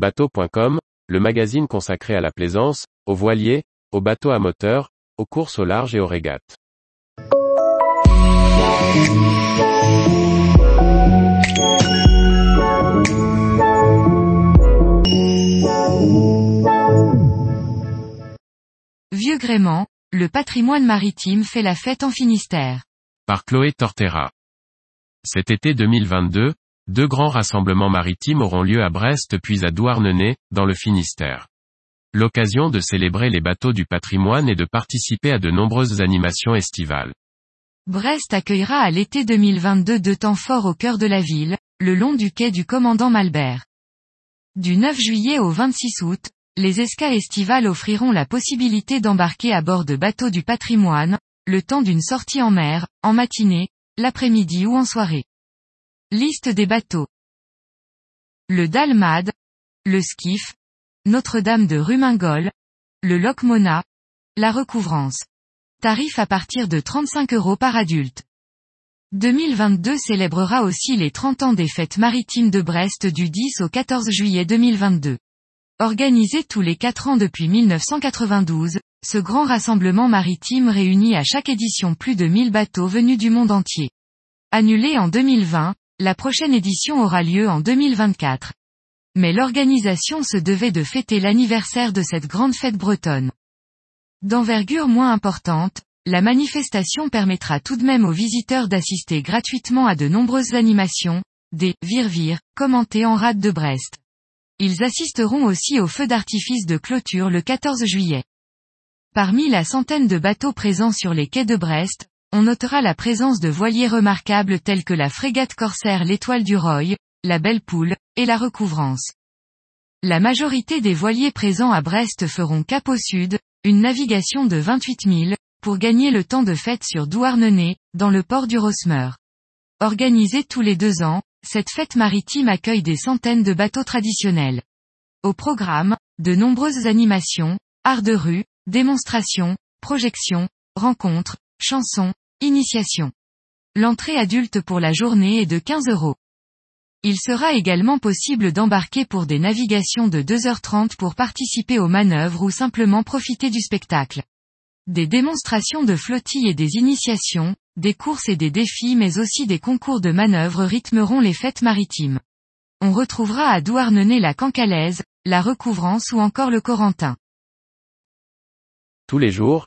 Bateau.com, le magazine consacré à la plaisance, aux voiliers, aux bateaux à moteur, aux courses au large et aux régates. Vieux Grément, le patrimoine maritime fait la fête en Finistère. Par Chloé Tortera. Cet été 2022, deux grands rassemblements maritimes auront lieu à Brest puis à Douarnenez, dans le Finistère. L'occasion de célébrer les bateaux du patrimoine et de participer à de nombreuses animations estivales. Brest accueillera à l'été 2022 deux temps forts au cœur de la ville, le long du quai du commandant Malbert. Du 9 juillet au 26 août, les escas estivales offriront la possibilité d'embarquer à bord de bateaux du patrimoine, le temps d'une sortie en mer, en matinée, l'après-midi ou en soirée. Liste des bateaux. Le Dalmad, le Skiff, Notre-Dame de Rumingol, le Locmona, la recouvrance. Tarif à partir de 35 euros par adulte. 2022 célébrera aussi les 30 ans des fêtes maritimes de Brest du 10 au 14 juillet 2022. Organisé tous les 4 ans depuis 1992, ce grand rassemblement maritime réunit à chaque édition plus de 1000 bateaux venus du monde entier. Annulé en 2020, la prochaine édition aura lieu en 2024. Mais l'organisation se devait de fêter l'anniversaire de cette grande fête bretonne. D'envergure moins importante, la manifestation permettra tout de même aux visiteurs d'assister gratuitement à de nombreuses animations, des virvires, commentés en rade de Brest. Ils assisteront aussi au feu d'artifice de clôture le 14 juillet. Parmi la centaine de bateaux présents sur les quais de Brest, on notera la présence de voiliers remarquables tels que la frégate corsaire l'Étoile du Roy, la Belle Poule, et la Recouvrance. La majorité des voiliers présents à Brest feront cap au sud, une navigation de 28 000, pour gagner le temps de fête sur Douarnenez, dans le port du Rosmer. Organisée tous les deux ans, cette fête maritime accueille des centaines de bateaux traditionnels. Au programme, de nombreuses animations, arts de rue, démonstrations, projections, rencontres, chansons, initiations. L'entrée adulte pour la journée est de 15 euros. Il sera également possible d'embarquer pour des navigations de 2h30 pour participer aux manœuvres ou simplement profiter du spectacle. Des démonstrations de flottille et des initiations, des courses et des défis mais aussi des concours de manœuvres rythmeront les fêtes maritimes. On retrouvera à Douarnenez la Cancalaise, la Recouvrance ou encore le Corentin. Tous les jours,